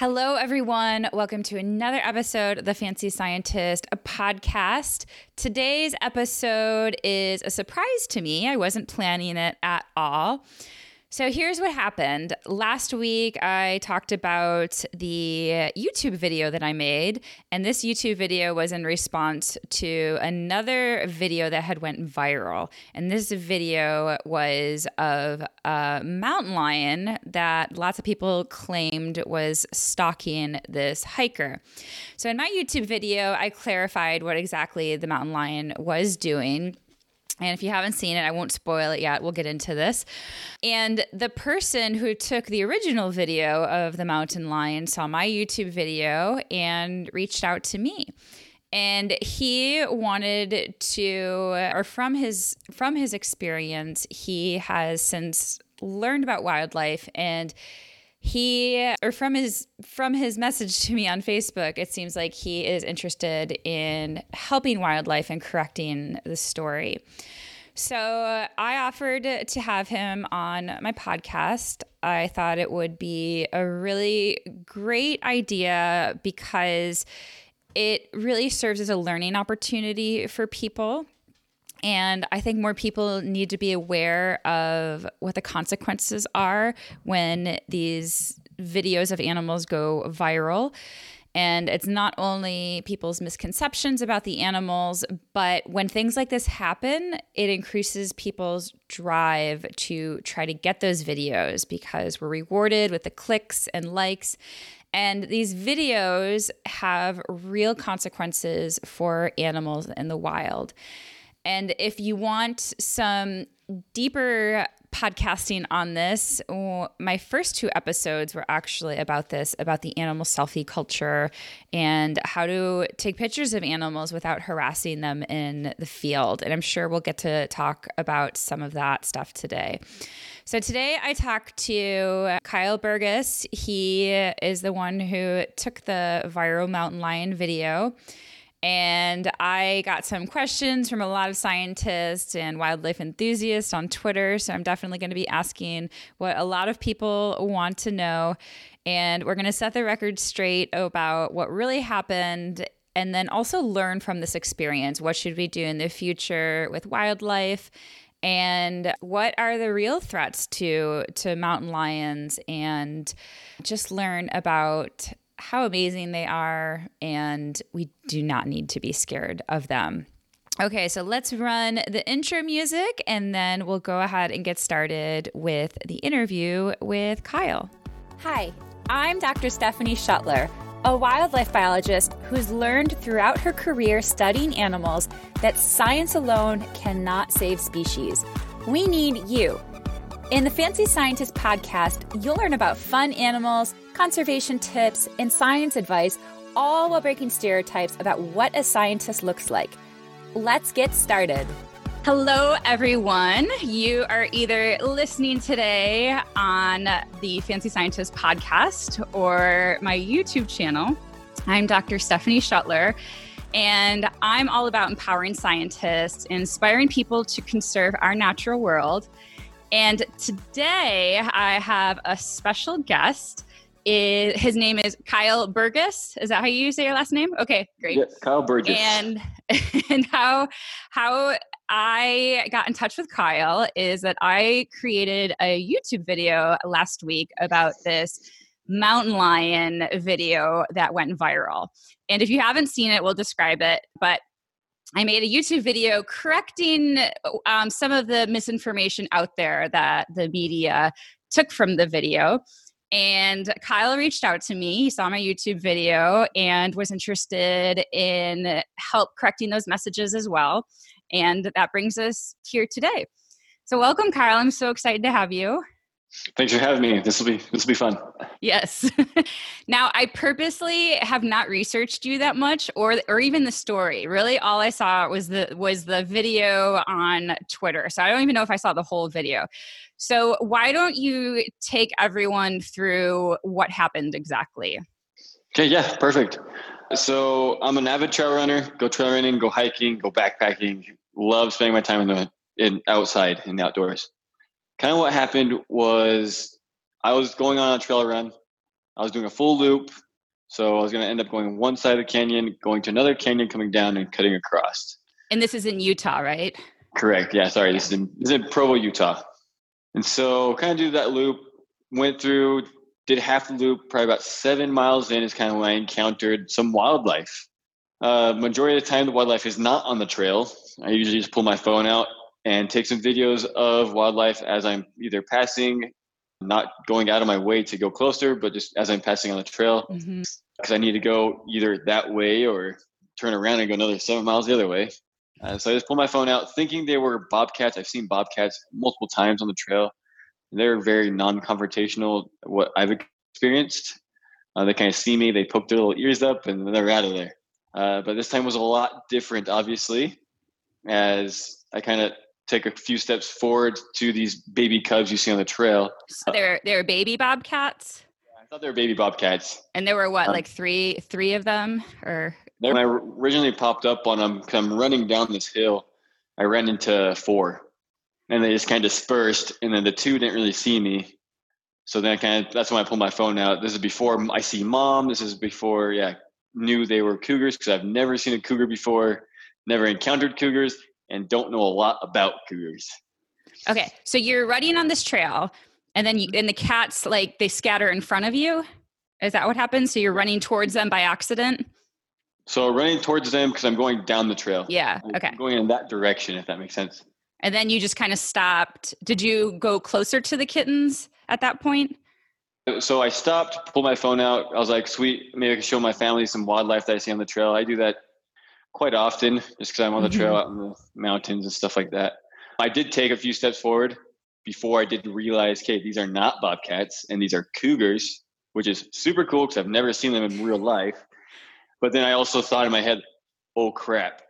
Hello, everyone. Welcome to another episode of The Fancy Scientist, podcast. Today's episode is a surprise to me. I wasn't planning it at all. So here's what happened. Last week, I talked about the YouTube video that I made, and this YouTube video was in response to another video that had went viral. And this video was of a mountain lion that lots of people claimed was stalking this hiker. So in my YouTube video, I clarified what exactly the mountain lion was doing. And if you haven't seen it, I won't spoil it yet. We'll get into this. And the person who took the original video of the mountain lion saw my YouTube video and reached out to me. And he wanted to or from his from his experience, he has since learned about wildlife and he or from his from his message to me on Facebook, it seems like he is interested in helping wildlife and correcting the story. So I offered to have him on my podcast. I thought it would be a really great idea because it really serves as a learning opportunity for people and I think more people need to be aware of what the consequences are when these videos of animals go viral. And it's not only people's misconceptions about the animals, but when things like this happen, it increases people's drive to try to get those videos because we're rewarded with the clicks and likes. And these videos have real consequences for animals in the wild. And if you want some deeper podcasting on this, my first two episodes were actually about this about the animal selfie culture and how to take pictures of animals without harassing them in the field. And I'm sure we'll get to talk about some of that stuff today. So today I talked to Kyle Burgess. He is the one who took the viral mountain lion video. And I got some questions from a lot of scientists and wildlife enthusiasts on Twitter. So I'm definitely going to be asking what a lot of people want to know. And we're going to set the record straight about what really happened and then also learn from this experience. What should we do in the future with wildlife? And what are the real threats to to mountain lions and just learn about how amazing they are, and we do not need to be scared of them. Okay, so let's run the intro music and then we'll go ahead and get started with the interview with Kyle. Hi, I'm Dr. Stephanie Schuttler, a wildlife biologist who's learned throughout her career studying animals that science alone cannot save species. We need you. In the Fancy Scientist podcast, you'll learn about fun animals conservation tips, and science advice, all while breaking stereotypes about what a scientist looks like. Let's get started. Hello, everyone. You are either listening today on the Fancy Scientist podcast or my YouTube channel. I'm Dr. Stephanie Schuttler, and I'm all about empowering scientists, inspiring people to conserve our natural world. And today I have a special guest is his name is Kyle Burgess. Is that how you say your last name? Okay, great. Yeah, Kyle Burgess. And and how how I got in touch with Kyle is that I created a YouTube video last week about this mountain lion video that went viral. And if you haven't seen it, we'll describe it. But I made a YouTube video correcting um, some of the misinformation out there that the media took from the video. And Kyle reached out to me. He saw my YouTube video and was interested in help correcting those messages as well. And that brings us here today. So, welcome, Kyle. I'm so excited to have you. Thanks for having me. This will be this will be fun. Yes. now, I purposely have not researched you that much, or or even the story. Really, all I saw was the was the video on Twitter. So I don't even know if I saw the whole video. So why don't you take everyone through what happened exactly? Okay. Yeah. Perfect. So I'm an avid trail runner. Go trail running. Go hiking. Go backpacking. Love spending my time in the in outside in the outdoors kind of what happened was I was going on a trail run I was doing a full loop. So I was going to end up going one side of the canyon, going to another canyon, coming down and cutting across. And this is in Utah, right? Correct. Yeah. Sorry. This is in, this is in Provo, Utah. And so kind of do that loop, went through, did half the loop, probably about seven miles in is kind of when I encountered some wildlife. Uh, majority of the time, the wildlife is not on the trail. I usually just pull my phone out and take some videos of wildlife as I'm either passing, not going out of my way to go closer, but just as I'm passing on the trail. Because mm-hmm. I need to go either that way or turn around and go another seven miles the other way. Uh, so I just pull my phone out, thinking they were bobcats. I've seen bobcats multiple times on the trail. They're very non-confrontational. What I've experienced, uh, they kind of see me, they poke their little ears up, and they're out of there. Uh, but this time was a lot different, obviously, as I kind of take a few steps forward to these baby cubs you see on the trail. So they're they're baby bobcats. I thought they were baby bobcats. And there were what, um, like three three of them, or when I originally popped up on them, because I'm running down this hill, I ran into four, and they just kind of dispersed, and then the two didn't really see me. So then I kind of that's when I pulled my phone out. This is before I see mom. This is before yeah knew they were cougars because I've never seen a cougar before, never encountered cougars, and don't know a lot about cougars. Okay, so you're running on this trail, and then you, mm-hmm. and the cats like they scatter in front of you. Is that what happens? So you're running towards them by accident. So running towards them because I'm going down the trail. Yeah. Okay. I'm going in that direction, if that makes sense. And then you just kind of stopped. Did you go closer to the kittens at that point? So I stopped, pulled my phone out. I was like, sweet, maybe I can show my family some wildlife that I see on the trail. I do that quite often just because I'm on the trail mm-hmm. out in the mountains and stuff like that. I did take a few steps forward before I did realize, okay, these are not bobcats and these are cougars, which is super cool because I've never seen them in real life. But then I also thought in my head, oh crap,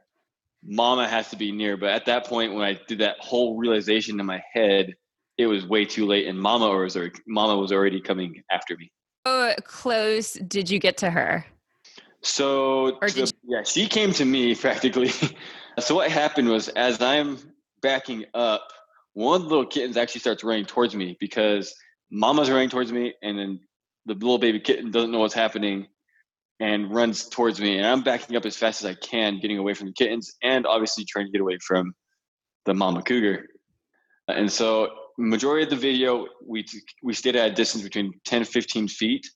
mama has to be near. But at that point, when I did that whole realization in my head, it was way too late, and mama was already, mama was already coming after me. How close did you get to her? So, the, yeah, she came to me practically. so what happened was, as I'm backing up, one of the little kittens actually starts running towards me because mama's running towards me, and then the little baby kitten doesn't know what's happening and runs towards me. And I'm backing up as fast as I can, getting away from the kittens and obviously trying to get away from the mama cougar. And so majority of the video, we, we stayed at a distance between 10 15 feet,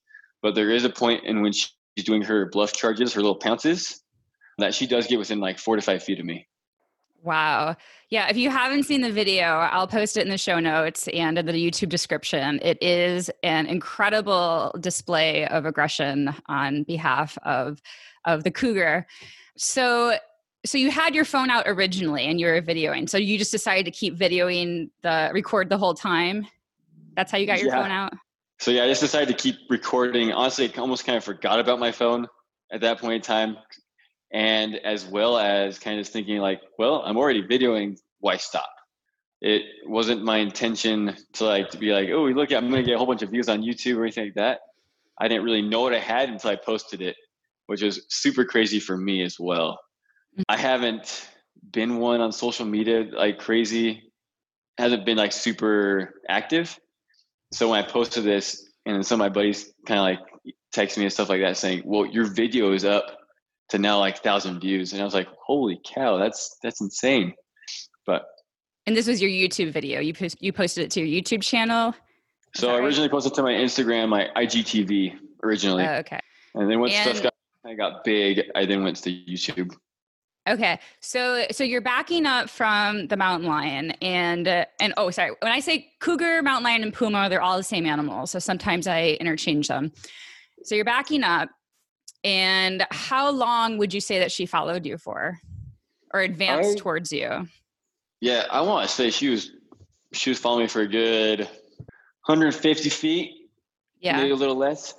but there is a point in which she's doing her bluff charges, her little pounces, that she does get within like four to five feet of me. Wow. Yeah, if you haven't seen the video, I'll post it in the show notes and in the YouTube description. It is an incredible display of aggression on behalf of of the cougar. So so you had your phone out originally and you were videoing. So you just decided to keep videoing the record the whole time. That's how you got your yeah. phone out. So yeah, I just decided to keep recording. Honestly, I almost kind of forgot about my phone at that point in time. And as well as kind of thinking like well i'm already videoing why stop? It wasn't my intention to like to be like oh look i'm gonna get a whole bunch of views on youtube or anything like that. I didn't really know what i had until i posted it which was super crazy for me as well. Mm-hmm. i haven't been one on social media like crazy. Hasn't been like super active so when i posted this and some of my buddies kind of like text me and stuff like that saying well your video is up to now like thousand views, and I was like, holy cow, that's that's insane. But and this was your YouTube video. You post, you posted it to your YouTube channel. So I originally posted to my Instagram, my IGTV originally. Oh, okay. And then once and, stuff got I got big, I then went to YouTube. Okay, so so you're backing up from the mountain lion, and uh, and oh, sorry. When I say cougar, mountain lion, and puma, they're all the same animal. So sometimes I interchange them. So you're backing up, and how long would you say that she followed you for or advanced I, towards you? Yeah, I want to say she was she was following me for a good 150 feet. Yeah. Maybe a little less.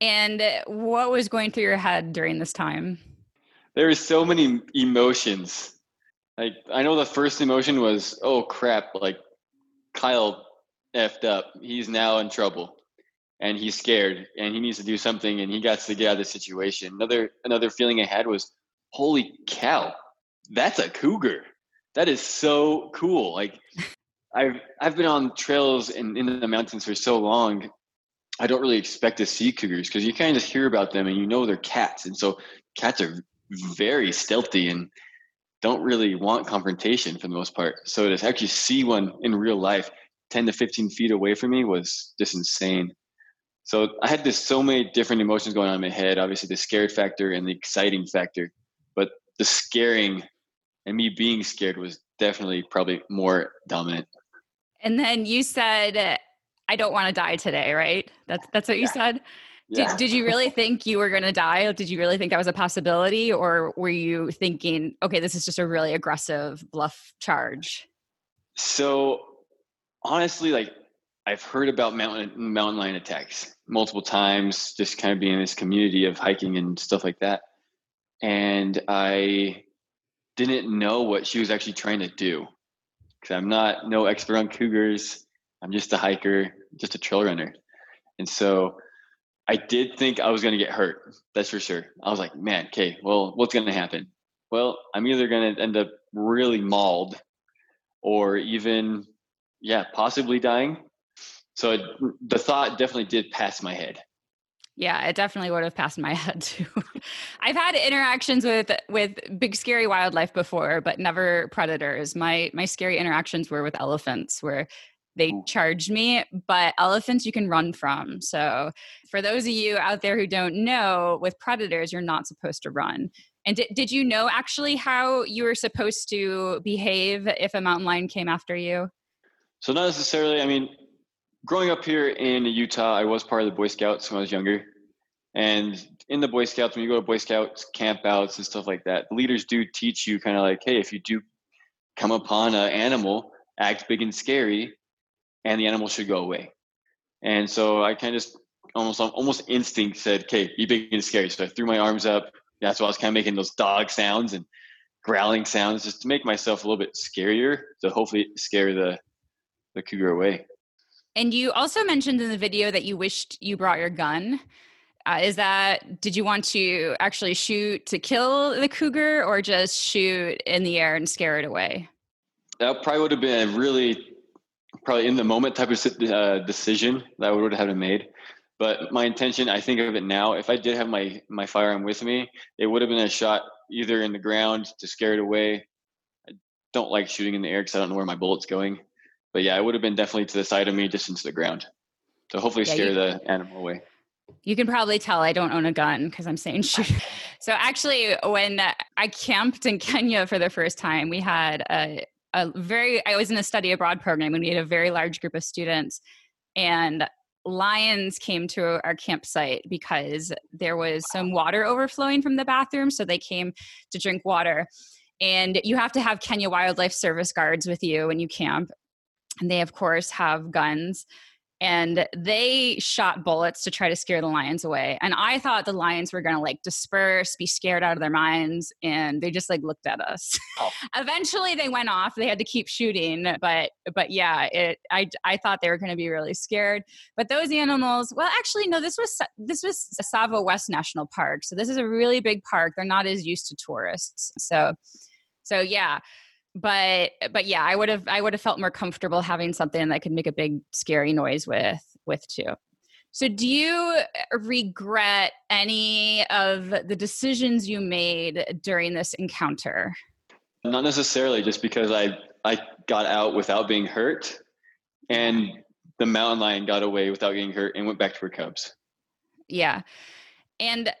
And what was going through your head during this time? There were so many emotions. Like I know the first emotion was, oh crap, like Kyle effed up. He's now in trouble and he's scared and he needs to do something and he got to get out of the situation. Another another feeling I had was, holy cow, that's a cougar. That is so cool. Like I've I've been on trails in, in the mountains for so long. I don't really expect to see cougars because you kind of just hear about them and you know they're cats. And so cats are very stealthy and don't really want confrontation for the most part. So to actually see one in real life, 10 to 15 feet away from me was just insane. So I had this so many different emotions going on in my head. Obviously, the scared factor and the exciting factor, but the scaring and me being scared was definitely probably more dominant. And then you said, "I don't want to die today," right? That's that's what you yeah. said. Did, did you really think you were going to die? Did you really think that was a possibility, or were you thinking, "Okay, this is just a really aggressive bluff charge"? So honestly, like I've heard about mountain mountain lion attacks multiple times, just kind of being in this community of hiking and stuff like that. And I didn't know what she was actually trying to do because I'm not no expert on cougars. I'm just a hiker, just a trail runner. And so I did think I was going to get hurt. That's for sure. I was like, man, okay, well, what's going to happen? Well, I'm either going to end up really mauled or even, yeah, possibly dying so it, the thought definitely did pass my head. Yeah, it definitely would have passed my head too. I've had interactions with with big scary wildlife before, but never predators. My my scary interactions were with elephants where they charged me, but elephants you can run from. So, for those of you out there who don't know, with predators you're not supposed to run. And did, did you know actually how you were supposed to behave if a mountain lion came after you? So not necessarily. I mean, growing up here in Utah, I was part of the Boy Scouts when I was younger. And in the Boy Scouts, when you go to Boy Scouts campouts and stuff like that, the leaders do teach you kind of like, hey, if you do come upon an animal, act big and scary, and the animal should go away. And so I kind of just almost almost instinct said, okay, be big and scary. So I threw my arms up. That's why I was kind of making those dog sounds and growling sounds just to make myself a little bit scarier to hopefully scare the the cougar away. And you also mentioned in the video that you wished you brought your gun. Uh, is that did you want to actually shoot to kill the cougar or just shoot in the air and scare it away? That probably would have been a really probably in the moment type of uh, decision that I would have made. But my intention, I think of it now. If I did have my my firearm with me, it would have been a shot either in the ground to scare it away. I don't like shooting in the air because I don't know where my bullet's going but yeah, it would have been definitely to the side of me, just into the ground, to hopefully yeah, scare you, the animal away. You can probably tell I don't own a gun because I'm saying shoot. so actually, when I camped in Kenya for the first time, we had a, a very. I was in a study abroad program, and we had a very large group of students, and lions came to our campsite because there was some water overflowing from the bathroom so they came to drink water and you have to have Kenya Wildlife Service guards with you when you camp and they, of course, have guns. And they shot bullets to try to scare the lions away. And I thought the lions were going to like disperse, be scared out of their minds. And they just like looked at us. Oh. Eventually they went off. They had to keep shooting. But, but yeah, it, I, I thought they were going to be really scared. But those animals, well, actually, no, this was, this was Tsavo West National Park. So this is a really big park. They're not as used to tourists. So, so yeah but but yeah i would have i would have felt more comfortable having something that could make a big scary noise with with too. So do you uh, regret any of the decisions you made during this encounter? Not necessarily just because i i got out without being hurt and mm-hmm. the mountain lion got away without getting hurt and went back to her cubs. Yeah. And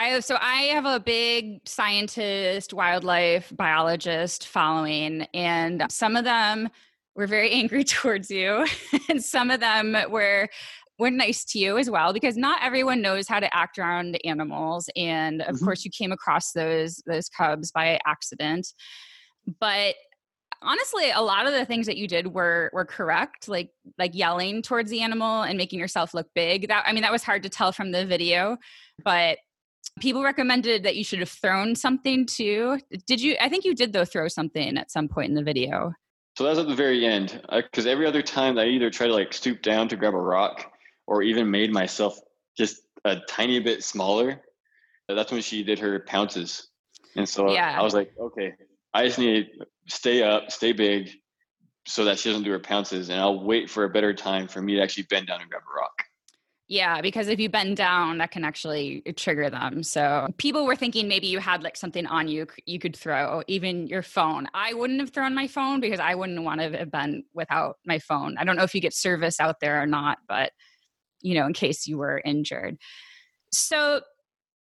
I so I have a big scientist, wildlife biologist following, and some of them were very angry towards you, and some of them were were nice to you as well because not everyone knows how to act around animals and of mm-hmm. course you came across those those cubs by accident but honestly a lot of the things that you did were were correct like like yelling towards the animal and making yourself look big that i mean that was hard to tell from the video but people recommended that you should have thrown something too. Did you? I think you did though throw something at some point in the video. So that was at the very end uh, because every other time I either tried to like stoop down to grab a rock or even made myself just a tiny bit smaller. Uh, that's when she did her pounces. And so yeah. I was like, okay, I just need to stay up, stay big so that she doesn't do her pounces. And I'll wait for a better time for me to actually bend down and grab a rock. Yeah, because if you bend down, that can actually uh, trigger them. So people were thinking maybe you had like something on you you could throw, even your phone. I wouldn't have thrown my phone because I wouldn't want to have been without my phone. I don't know if you get service out there or not, but you know, in case you were injured. So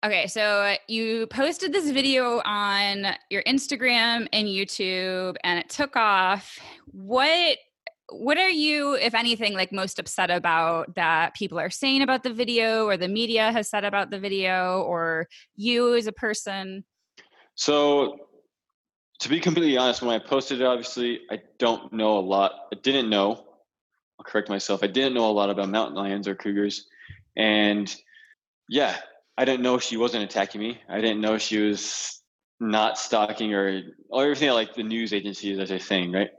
Okay, so you posted this video on your Instagram and YouTube and it took off. What what are you if anything like most upset about that people are saying about the video or the media has said about the video or you as a person? So to be completely honest, when I posted it, obviously I don't know a lot. I didn't know. I'll correct myself. I didn't know a lot about mountain lions or cougars. And yeah, I didn't know she wasn't attacking me. I didn't know she was not stalking or, or everything like the news agencies as are saying, right?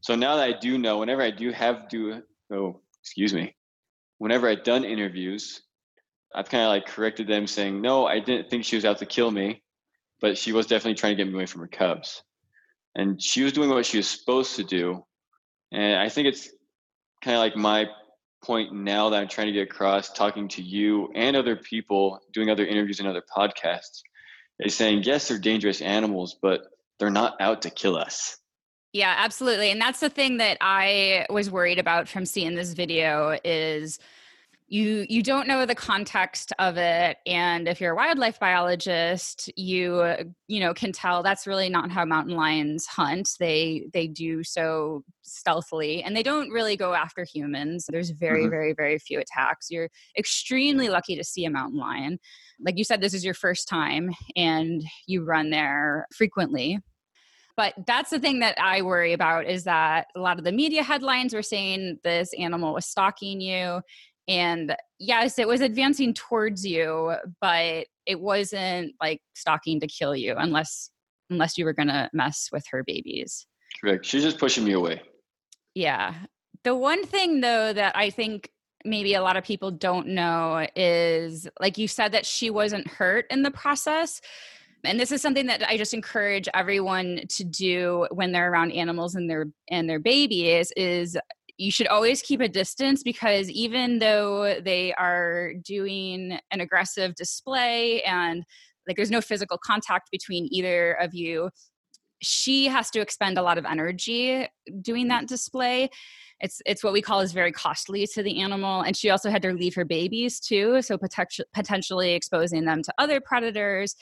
So now that I do know, whenever I do have do oh, excuse me, whenever I've done interviews, I've kind of like corrected them saying, no, I didn't think she was out to kill me, but she was definitely trying to get me away from her cubs. And she was doing what she was supposed to do. And I think it's kind of like my point now that I'm trying to get across, talking to you and other people, doing other interviews and other podcasts, is saying, yes, they're dangerous animals, but they're not out to kill us. Yeah, absolutely. And that's the thing that I was worried about from seeing this video is you you don't know the context of it and if you're a wildlife biologist you you know can tell that's really not how mountain lions hunt they they do so stealthily and they don't really go after humans there's very mm-hmm. very very few attacks you're extremely lucky to see a mountain lion like you said this is your first time and you run there frequently but that's the thing that I worry about is that a lot of the media headlines were saying this animal was stalking you. And yes it was advancing towards you but it wasn't like stalking to kill you unless unless you were going to mess with her babies. Correct. She's just pushing me away. Yeah. The one thing though that i think maybe a lot of people don't know is like you said that she wasn't hurt in the process and this is something that i just encourage everyone to do when they're around animals and their and their babies is you should always keep a distance because even though they are doing an aggressive display and like there's no physical contact between either of you she has to expend a lot of energy doing that display it's it's what we call is very costly to the animal and she also had to leave her babies too so potentially exposing them to other predators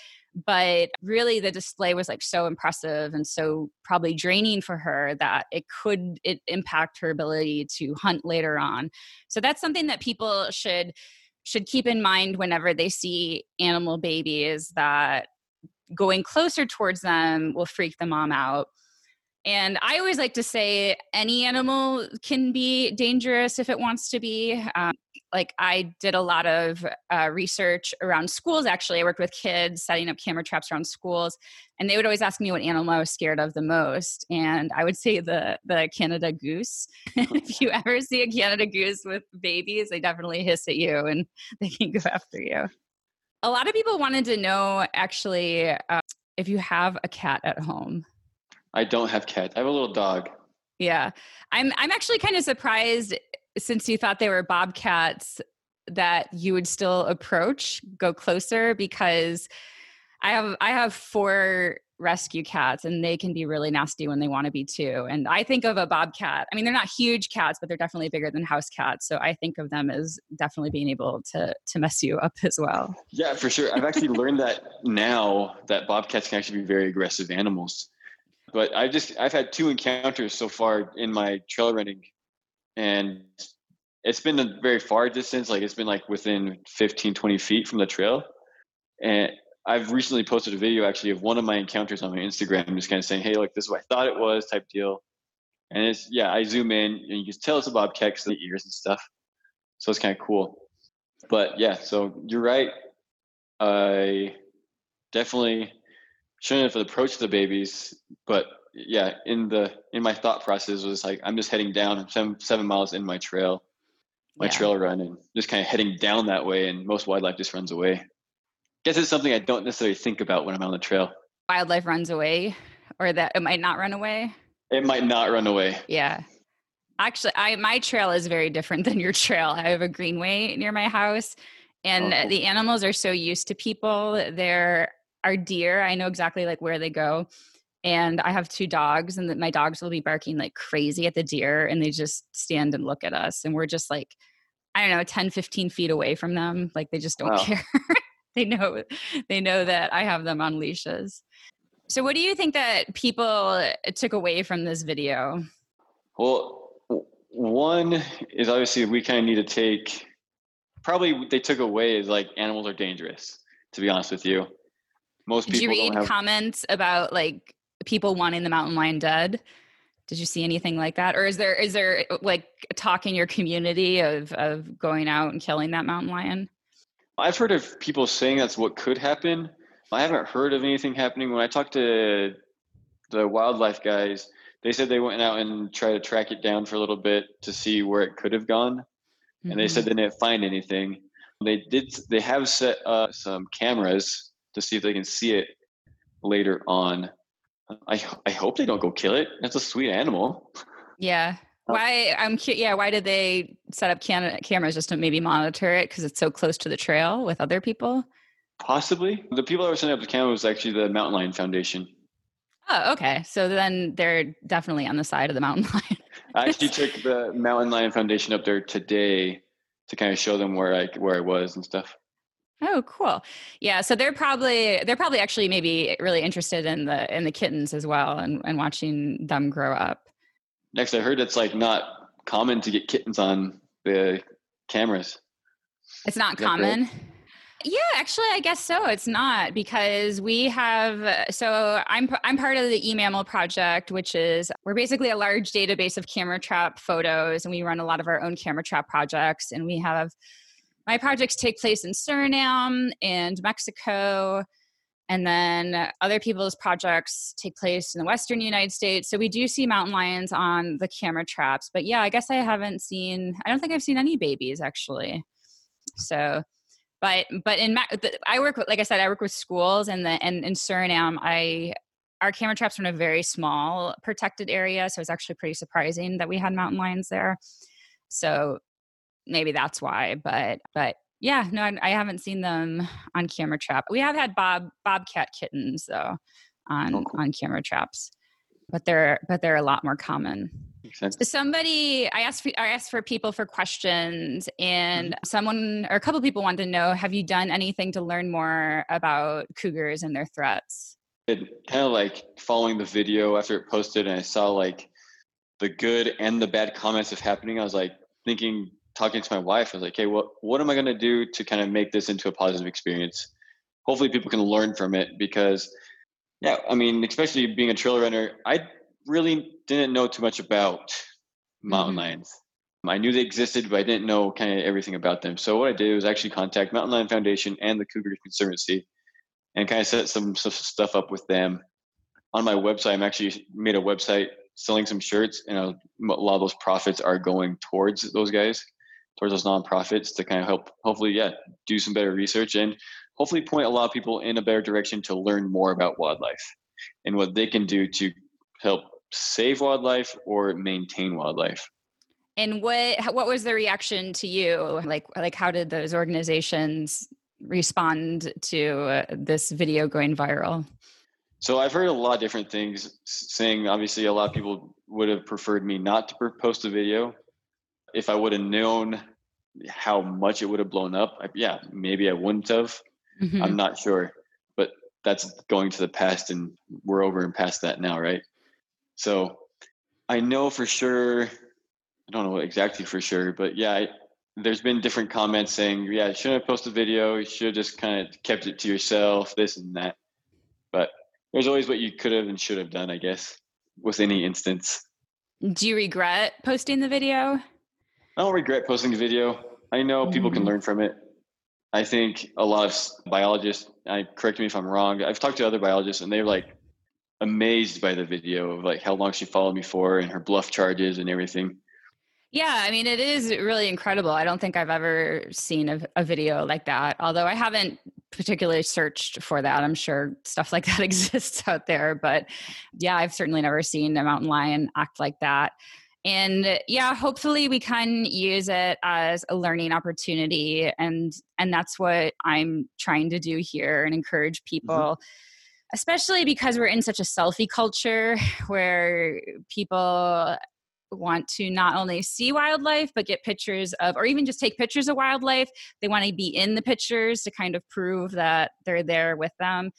but really the display was like so impressive and so probably draining for her that it could it impact her ability to hunt later on. So that's something that people should should keep in mind whenever they see animal babies that going closer towards them will freak the mom out and I always like to say any animal can be dangerous if it wants to be. Um, like I did a lot of uh, research around schools. Actually, I worked with kids setting up camera traps around schools, and they would always ask me what animal I was scared of the most. And I would say the the Canada goose. if you ever see a Canada goose with babies, they definitely hiss at you and they can go after you. A lot of people wanted to know actually uh, if you have a cat at home. I don't have cats. I have a little dog. Yeah. I'm I'm actually kind of surprised since you thought they were bobcats that you would still approach, go closer because I have I have four rescue cats and they can be really nasty when they want to be too. And I think of a bobcat. I mean, they're not huge cats, but they're definitely bigger than house cats. So I think of them as definitely being able to to mess you up as well. Yeah, for sure. I've actually learned that now that bobcats can actually be very aggressive animals. But I just I've had two encounters so far in my trail running, and it's been a very far distance. Like it's been like within 15, 20 feet from the trail. And I've recently posted a video actually of one of my encounters on my Instagram, just kind of saying, "Hey, look, this is what I thought it was," type deal. And it's yeah, I zoom in and you can tell it's a bobcat because the ears and stuff. So it's kind of cool. But yeah, so you're right. I definitely shouldn't have approached the babies, but yeah, in the in my thought process was like I'm just heading down. I'm seven seven miles in my trail, my yeah. trail run, and just kind of heading down that way. And most wildlife just runs away. Guess it's something I don't necessarily think about when I'm on the trail. Wildlife runs away, or that it might not run away. It might not run away. Yeah. Actually, I my trail is very different than your trail. I have a greenway near my house, and oh, the animals are so used to people. There are deer. I know exactly like where they go, and I have two dogs, and my dogs will be barking like crazy at the deer, and they just stand and look at us, and we're just like, I don't know, 10, 15 feet away from them. Like they just don't wow. care. they know they know that I have them on leashes. So, what do you think that people uh, took away from this video? Well, one is obviously we kind of need to take probably they took away is like animals are dangerous to be honest with you most did you read have, comments about like people wanting the mountain lion dead did you see anything like that or is there is there like talk in your community of of going out and killing that mountain lion i've heard of people saying that's what could happen i haven't heard of anything happening when i talked to the wildlife guys they said they went out and tried to track it down for a little bit to see where it could have gone, mm-hmm. and they said mm-hmm. they didn't find anything. They did. They have set up some cameras to see if they can see it later on. I I hope they don't go kill it. That's a sweet animal. Yeah. Uh, why I'm. Yeah. Why did they set up cam- cameras just to maybe monitor it because it's so close to the trail with other people? Possibly. The people that were setting up the camera was actually the Mountain Lion Foundation. Oh, okay. So then they're definitely on the side of the mountain lion. I actually took the Mountain Lion Foundation up there today to kind of show them where I where I was and stuff. Oh, cool. Yeah, so they're probably they're probably actually maybe really interested in the in the kittens as well and, and watching them grow up. Next, I heard it's like not common to get kittens on the cameras. It's not common. Yeah, actually, I guess so. It's not because we have. So I'm I'm part of the eMammal project, which is we're basically a large database of camera trap photos, and we run a lot of our own camera trap projects. And we have my projects take place in Suriname and Mexico, and then other people's projects take place in the Western United States. So we do see mountain lions on the camera traps, but yeah, I guess I haven't seen. I don't think I've seen any babies actually. So but but in I work with, like I said, I work with schools, and the and in Suriname, I our camera traps are in a very small protected area, so it's actually pretty surprising that we had mountain lions there. So maybe that's why, but but yeah, no, I, I haven't seen them on camera trap. We have had bob bobcat kittens though on oh, cool. on camera traps, but they're but they're a lot more common. Somebody, I asked, for, I asked for people for questions, and mm-hmm. someone or a couple people wanted to know: Have you done anything to learn more about cougars and their threats? It kind of like following the video after it posted, and I saw like the good and the bad comments of happening. I was like thinking, talking to my wife. I was like, "Hey, what what am I going to do to kind of make this into a positive experience? Hopefully, people can learn from it because." Yeah, I mean, especially being a trail runner, I really didn't know too much about mountain mm-hmm. lions. I knew they existed, but I didn't know kind of everything about them. So what I did was actually contact Mountain Lion Foundation and the Cougar Conservancy, and kind of set some, some stuff up with them. On my website, I'm actually made a website selling some shirts, and a lot of those profits are going towards those guys, towards those nonprofits to kind of help, hopefully, yeah, do some better research and hopefully point a lot of people in a better direction to learn more about wildlife and what they can do to help save wildlife or maintain wildlife. And what what was the reaction to you? Like like how did those organizations respond to uh, this video going viral? So I've heard a lot of different things saying obviously a lot of people would have preferred me not to post a video. If I would have known how much it would have blown up, I, yeah, maybe I wouldn't have. Mm-hmm. I'm not sure. But that's going to the past and we're over and past that now, right? So I know for sure, I don't know exactly for sure, but yeah, I, there's been different comments saying, yeah, you shouldn't have posted a video. You should have just kind of kept it to yourself, this and that. But there's always what you could have and should have done, I guess, with any instance. Do you regret posting the video? I don't regret posting the video. I know mm-hmm. people can mm-hmm. learn from it. I think a lot of biologists, I correct me if I'm wrong. I've talked to other biologists and they're like, amazed by the video of like how long she followed me for and her bluff charges and everything. Yeah, I mean, it is really incredible. I don't think I've ever seen a, a, video like that, although I haven't particularly searched for that. I'm sure stuff like that exists out there. But yeah, I've certainly never seen a mountain lion act like that. And yeah hopefully we can use it as a learning opportunity and and that's what i'm trying to do here and encourage mm-hmm. people mm-hmm. especially because we're in such a selfie culture where people want to not only see wildlife but get pictures of or even just take pictures of wildlife they want to be in the pictures to kind of prove that they're there with them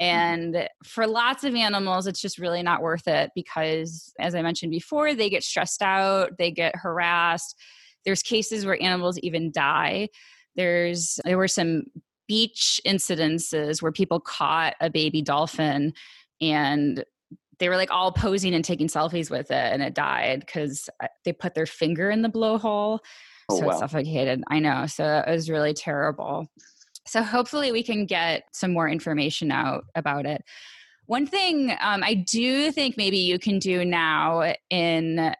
Mm-hmm. And for lots of animals, it's just really not worth it because, as I mentioned before, they get stressed out, they get harassed. There's cases where animals even die. There's there were some beach incidences where people caught a baby dolphin and they were like all posing and taking selfies with it and it died because they put their finger in the blowhole oh, so wow. it suffocated i know so it was really terrible so hopefully we can get some more information out about it. One thing um, I do think maybe you can do now in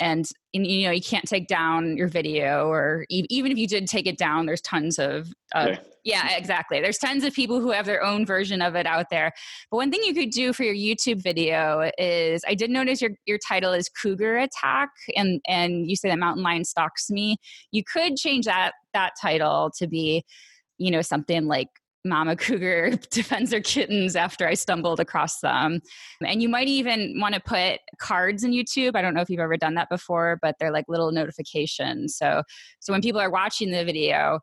and you know you can't take down your video or even if you did take it down there's tons of, of okay. yeah exactly there's tons of people who have their own version of it out there but one thing you could do for your youtube video is i did notice your, your title is cougar attack and and you say that mountain lion stalks me you could change that that title to be you know, something like Mama Cougar defends her kittens after I stumbled across them. And you might even want to put cards in YouTube. I don't know if you've ever done that before, but they're like little notifications. So so when people are watching the video,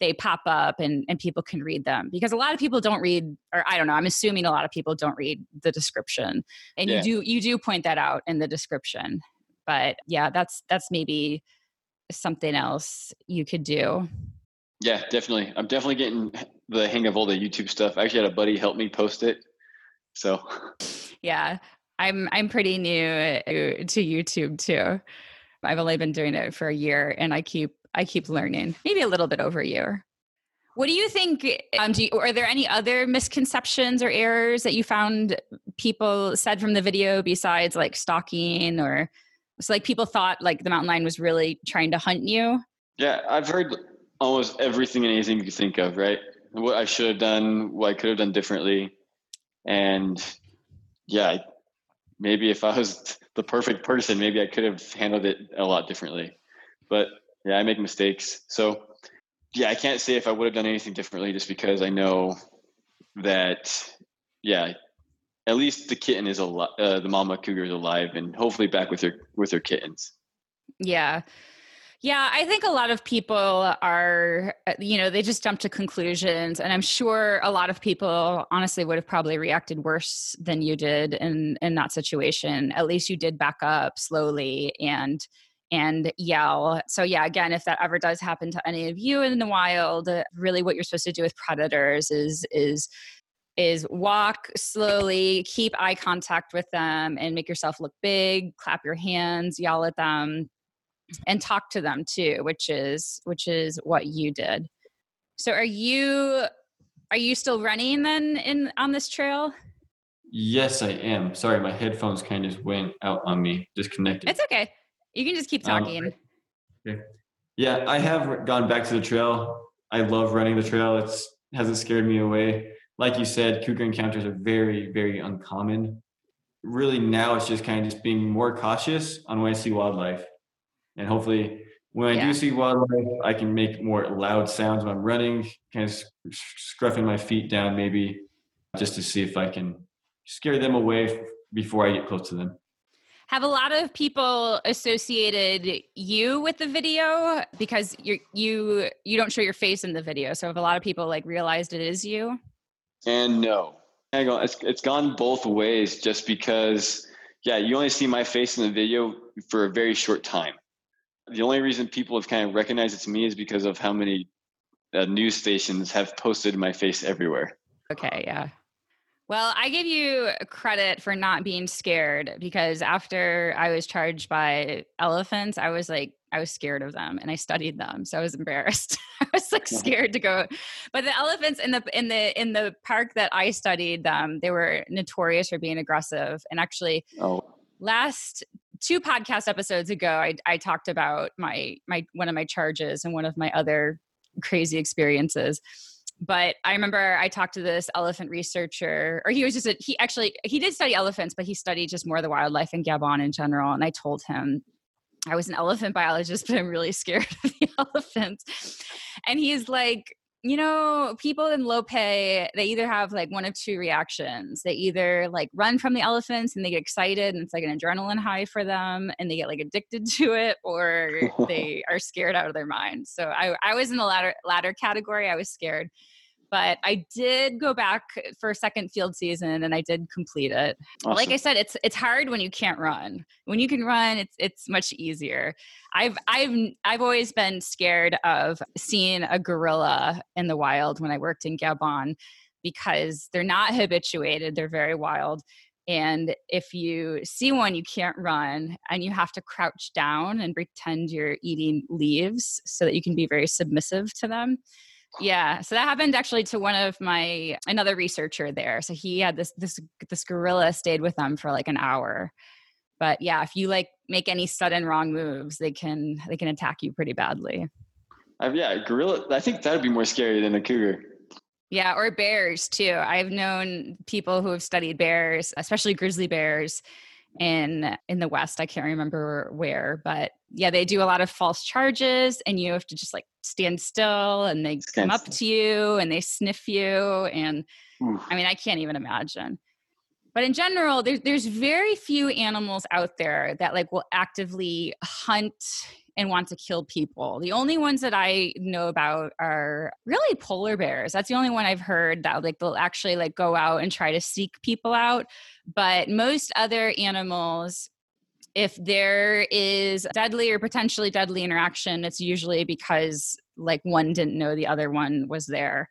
they pop up and, and people can read them because a lot of people don't read or i don't know i'm assuming a lot of people don't read the description and yeah. you do you do point that out in the description but yeah that's that's maybe something else you could do yeah, definitely. I'm definitely getting the hang of all the YouTube stuff. I actually had a buddy help me post it. So Yeah. I'm I'm pretty new uh, to YouTube too. I've only been doing it for a year and I keep I keep learning. Maybe a little bit over a year. What do you think? Um, do you, are there any other misconceptions or errors that you found people said from the video besides like stalking or so like people thought like the mountain lion was really trying to hunt you? Yeah, I've heard almost everything and anything you could think of, right? What I should have done, what I could have done differently. And yeah, maybe if I was the perfect person, maybe I could have handled it a lot differently. But yeah, I make mistakes. So yeah, I can't say if I would have done anything differently just because I know that, yeah, at least the kitten is alive, uh, the mama cougar is alive and hopefully back with her, with her kittens. Yeah. Yeah, I think a lot of people are, uh, you know, they just jump to conclusions. And I'm sure a lot of people honestly would have probably reacted worse than you did in, in that situation. At least you did back up slowly and and yell. So yeah, again, if that ever does happen to any of you in the wild, really what you're supposed to do with predators is is is walk slowly, keep eye contact with them and make yourself look big, clap your hands, yell at them and talk to them too which is which is what you did. So are you are you still running then in on this trail? Yes i am. Sorry my headphones kind of went out on me disconnected. It's okay. You can just keep um, talking. um, okay. yeah i have gone back to the trail. I love running the trail. It's hasn't scared me away. Like you said cougar encounters are very very uncommon. Really now it's just kind of just being more cautious on when i see wildlife and hopefully when I yeah. do see wildlife, I can make more loud sounds when I'm running, kind of scruffing my feet down, maybe just to see if I can scare them away before I get close to them. Have a lot of people associated you with the video because you you you don't show your face in the video. So have a lot of people like realized it is you? And no, it's it's gone both ways. Just because, yeah, you only see my face in the video for a very short time the only reason people have kind of recognized it to me is because of how many uh, news stations have posted my face everywhere. Okay, yeah. Well, I give you credit for not being scared because after I was charged by elephants, I was like, I was scared of them and I studied them. So I was embarrassed. I was like scared to go. But the elephants in the in the in the park that I studied them, they were notorious for being aggressive. And actually oh. last two podcast episodes ago I, I talked about my my one of my charges and one of my other crazy experiences but I remember I talked to this elephant researcher, or he was just a, he actually he did study elephants, but he studied just more the wildlife in Gabon in general. And I told him I was an elephant biologist, but I'm really scared of the elephants. And he's like, you know, people in Lopé, they either have like one of two reactions. They either like run from the elephants and they get excited and it's like an adrenaline high for them and they get like addicted to it, or they are scared out of their mind. So I, I was in the latter latter category. I was scared but I did go back for a second field season and I did complete it. Awesome. Like I said, it's it's hard when you can't run. When you can run, it's it's much easier. I've I've I've always been scared of seeing a gorilla in the wild when I worked in Gabon because they're not habituated, they're very wild. And if you see one, you can't run and you have to crouch down and pretend you're eating leaves so that you can be very submissive to them. Yeah, so that happened actually to one of my another researcher there. So he had this this this gorilla stayed with them for like an hour. But yeah, if you like make any sudden wrong moves, they can they can attack you pretty badly. Uh, yeah, gorilla. I think that'd be more scary than a cougar. Yeah, or bears too. I've known people who have studied bears, especially grizzly bears, in in the west i can't remember where but yeah they do a lot of false charges and you have to just like stand still and they stand come up to you and they sniff you and Oof. i mean i can't even imagine but in general there, there's very few animals out there that like will actively hunt and want to kill people. The only ones that I know about are really polar bears. That's the only one I've heard that like they'll actually like go out and try to seek people out. But most other animals if there is deadly or potentially deadly interaction, it's usually because like one didn't know the other one was there.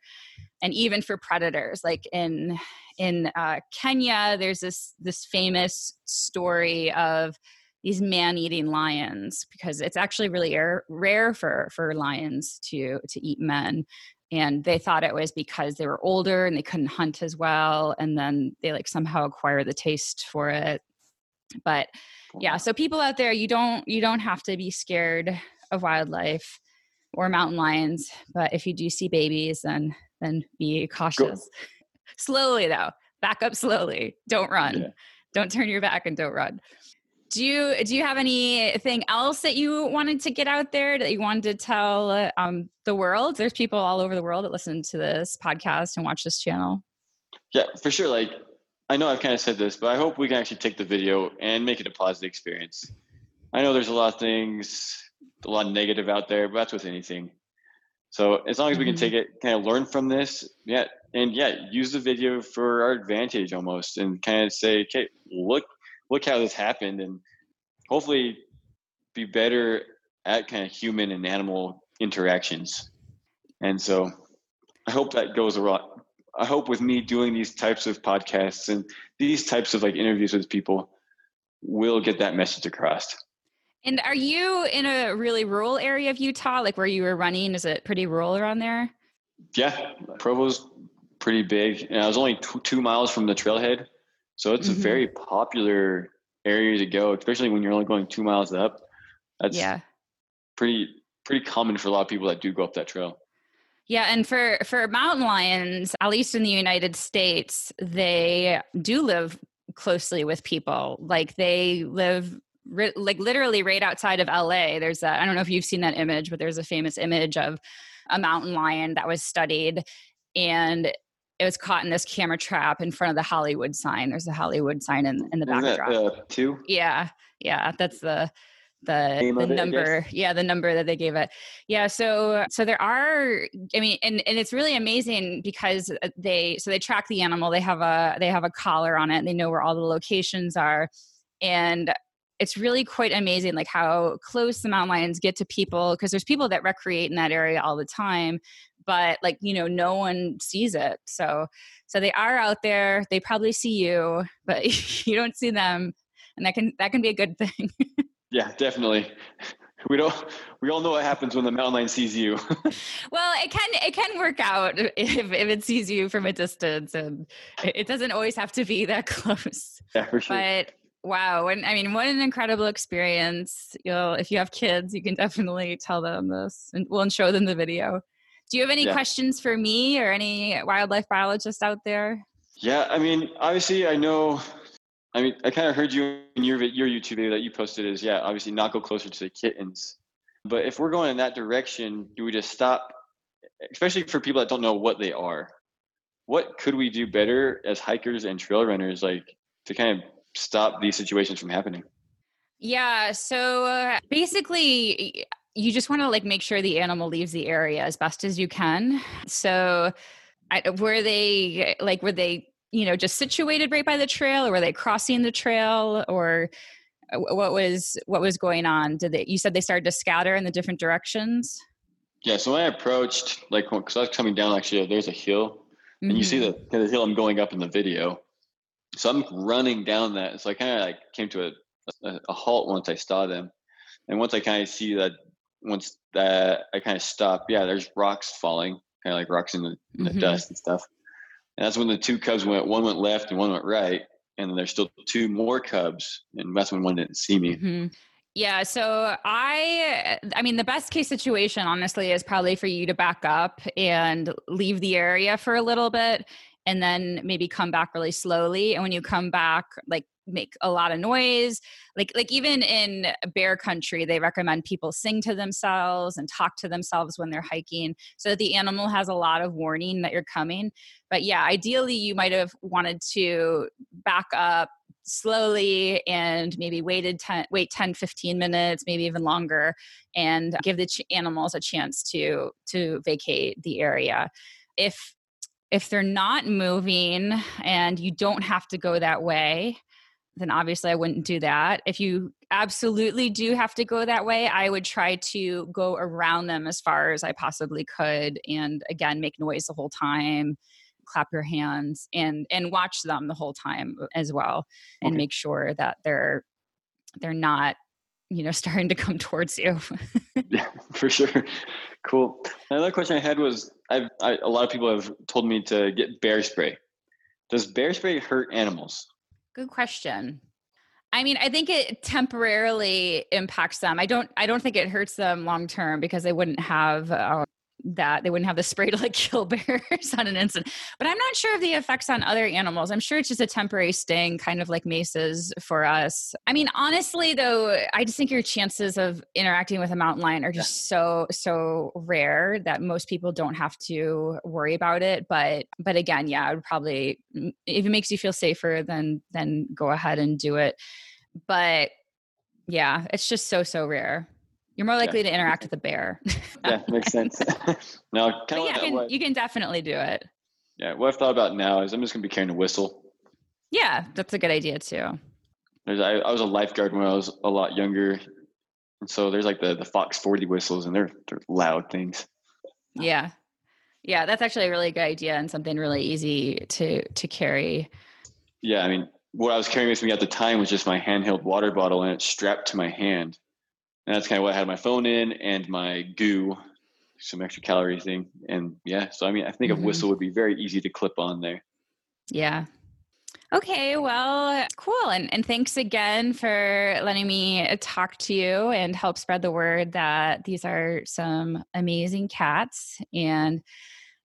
And even for predators, like in in uh, Kenya, there's this this famous story of these man-eating lions because it's actually really rare, rare for for lions to to eat men. And they thought it was because they were older and they couldn't hunt as well. And then they like somehow acquire the taste for it. But yeah so people out there you don't you don't have to be scared of wildlife or mountain lions but if you do see babies then then be cautious. Go. slowly though. Back up slowly. Don't run. Yeah. don't turn your back and don't run. Do you do you have anything else that you wanted to get out there that you wanted to tell um, the world? There's people all over the world that listen to this podcast and watch this channel. Yeah for sure. Like i know i've kind of said this but i hope we can actually take the video and make it a positive experience i know there's a lot of things a lot of negative out there but that's with anything so as long as we can take mm-hmm. it kind of learn from this yeah and yeah use the video for our advantage almost and kind of say okay look look how this happened and hopefully be better at kind of human and animal interactions. And so I hope that goes a lot. I hope with me doing these types of podcasts and these types of like interviews with people will get that message across. And are you in a really rural area of Utah, like where you were running? Is it pretty rural around there? Yeah, Provo's pretty big. And I was only t- two miles from the trailhead. So it's mm-hmm. a very popular area to go, especially when you're only going two miles up. That's yeah. pretty pretty common for a lot of people that do go up that trail. Yeah, and for for mountain lions, at least in the United States, they do live closely with people. Like they live ri- like literally right outside of LA. There's a I don't know if you've seen that image, but there's a famous image of a mountain lion that was studied and it was caught in this camera trap in front of the Hollywood sign. There's a Hollywood sign in, in the backdrop. That, uh, two? Yeah. Yeah. That's the, the, the number. It, yeah. The number that they gave it. Yeah. So, so there are, I mean, and, and it's really amazing because uh, they, so they track the animal, they have a, they have a collar on it. They know where all the locations are. And it's really quite amazing like how close the mountain lions get to people because there's people that recreate in that area all the time but like you know no one sees it so so they are out there they probably see you but you don't see them and that can that can be a good thing yeah definitely we don't we all know what happens when the mountain lion sees you well it can it can work out if, if it sees you from a distance and it doesn't always have to be that close yeah for sure but wow and i mean what an incredible experience you'll if you have kids you can definitely tell them this and we'll show them the video Do you have any yeah. questions for me or any wildlife biologists out there? Yeah, I mean, obviously, I know. I mean, I kind of heard you in your your YouTube video that you posted is yeah, obviously not go closer to the kittens. But if we're going in that direction, do we just stop? Especially for people that don't know what they are, what could we do better as hikers and trail runners, like to kind of stop these situations from happening? Yeah. So uh, basically, you just want to like make sure the animal leaves the area as best as you can. So, I, were they like were they you know just situated right by the trail, or were they crossing the trail, or uh, what was what was going on? Did they? You said they started to scatter in the different directions. Yeah. So when I approached, like, because I was coming down, actually, there's a hill, mm-hmm. and you see mm-hmm. the, the hill I'm going up in the video. So I'm running down that. So I kind of like came to a a, a halt once I saw them. And once I kind of see that, once that I kind of stop, yeah, there's rocks falling, kind of like rocks in the, in the mm-hmm. dust and stuff. And that's when the two cubs went, one went left and one went right. And there's still two more cubs. And that's when one didn't see me. Mm-hmm. Yeah, so I I mean the best case situation honestly is probably for you to back up and leave the area for a little bit and then maybe come back really slowly and when you come back like make a lot of noise like like even in bear country they recommend people sing to themselves and talk to themselves when they're hiking so that the animal has a lot of warning that you're coming. But yeah ideally you might have wanted to back up slowly and maybe waited 10 wait 10 15 minutes maybe even longer and give the ch- animals a chance to to vacate the area. If if they're not moving and you don't have to go that way then obviously I wouldn't do that. If you absolutely do have to go that way, I would try to go around them as far as I possibly could and again make noise the whole time, clap your hands and and watch them the whole time uh, as well and okay. make sure that they're they're not you know starting to come towards you. yeah, for sure. Cool. Another question I had was I've I, a lot of people have told me to get bear spray. Does bear spray hurt animals? Good question. I mean, I think it temporarily impacts them. I don't. I don't think it hurts them long term because they wouldn't have uh, that. They wouldn't have the spray to like kill bears on an instant. But I'm not sure of the effects on other animals. I'm sure it's just a temporary sting, kind of like maces for us. I mean, honestly, though, I just think your chances of interacting with a mountain lion are just yeah. so so rare that most people don't have to worry about it. But but again, yeah, I would probably if it makes you feel safer, then then go ahead and do it. But yeah, it's just so so rare. You're more likely yeah. to interact with a bear. yeah, makes sense. no, kind of yeah, can, you can definitely do it. Yeah, what I've thought about now is I'm just gonna be carrying a whistle. Yeah, that's a good idea too. There's, I, I was a lifeguard when I was a lot younger, and so there's like the the Fox 40 whistles, and they're they're loud things. Yeah, yeah, that's actually a really good idea and something really easy to to carry. Yeah, I mean, what I was carrying with me at the time was just my handheld water bottle, and it's strapped to my hand and that's kind of what I had my phone in and my goo, some extra calorie thing. And yeah, so I mean, I think mm-hmm. a whistle would be very easy to clip on there. Yeah. Okay, well, cool. And, and thanks again for letting me talk to you and help spread the word that these are some amazing cats. And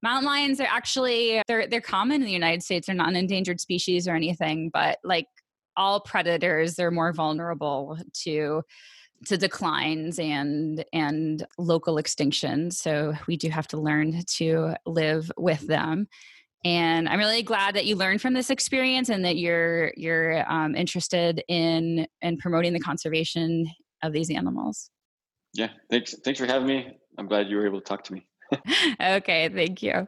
mountain lions are actually they're they're common in the United States. They're not an endangered species or anything, but like all predators, they're more vulnerable to to declines and and local extinction so we do have to learn to live with them. And i'm really glad that you learned from this experience and that you're you're um, interested in in promoting the conservation of these animals. Yeah thanks thanks for having me. I'm glad you were able to talk to me. Okay thank you.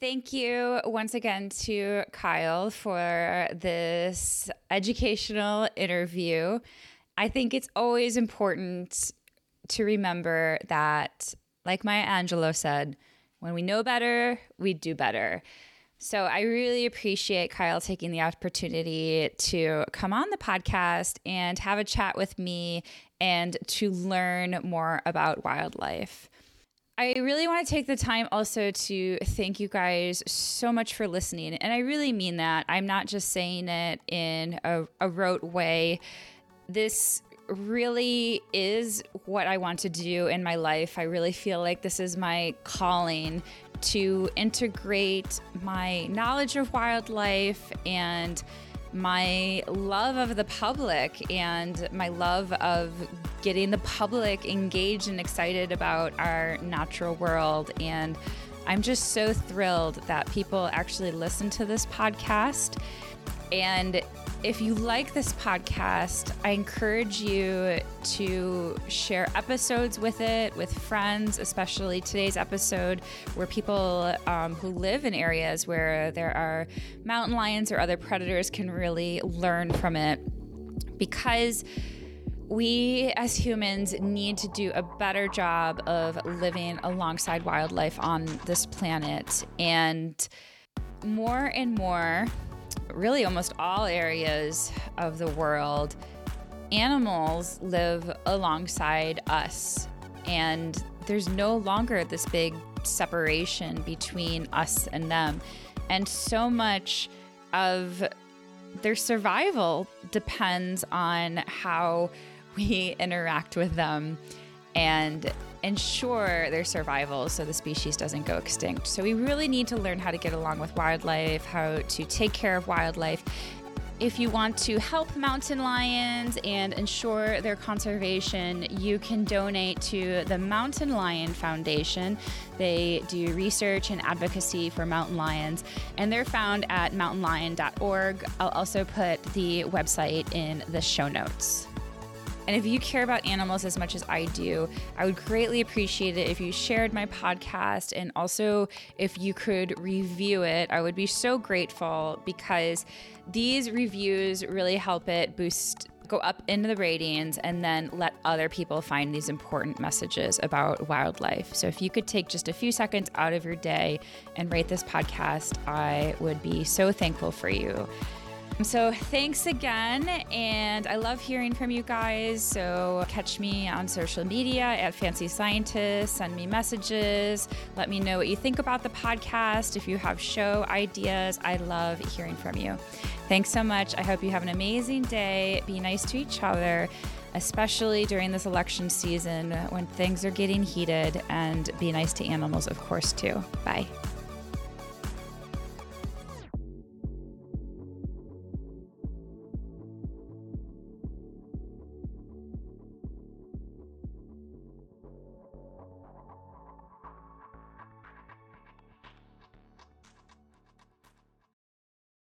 Thank you once again to Kyle for this educational interview. I think it's always important to remember that, like Maya Angelou said, when we know better, we do better. So I really appreciate Kyle taking the opportunity to come on the podcast and have a chat with me and to learn more about wildlife. I really want to take the time also to thank you guys so much for listening. And I really mean that. I'm not just saying it in a, a rote way this really is what I want to do in my life. I really feel like this is my calling to integrate my knowledge of wildlife and my love of the public and my love of getting the public engaged and excited about our natural world. And I'm just so thrilled that people actually listen to this podcast. And if you like this podcast, I encourage you to share episodes with it with friends, especially today's episode, where people um, who live in areas where there are mountain lions or other predators can really learn from it. Because we as humans need to do a better job of living alongside wildlife on this planet. And more and more, really almost all areas of the world, animals live alongside us. And there's no longer this big separation between us and them. And so much of their survival depends on how we interact with them and ensure their survival so the species doesn't go extinct. So we really need to learn how to get along with wildlife, how to take care of wildlife. If you want to help mountain lions and ensure their conservation, you can donate to the Mountain Lion Foundation. They do research and advocacy for mountain lions, and they're found at mountainlion.org. I'll also put the website in the show notes. And if you care about animals as much as I do, I would greatly appreciate it if you shared my podcast and also if you could review it. I would be so grateful because these reviews really help it boost go up into the ratings and then let other people find these important messages about wildlife. So if you could take just a few seconds out of your day and rate this podcast, I would be so thankful for you. So, thanks again. And I love hearing from you guys. So, catch me on social media at Fancy Scientist. Send me messages. Let me know what you think about the podcast. If you have show ideas, I love hearing from you. Thanks so much. I hope you have an amazing day. Be nice to each other, especially during this election season when things are getting heated, and be nice to animals, of course, too. Bye.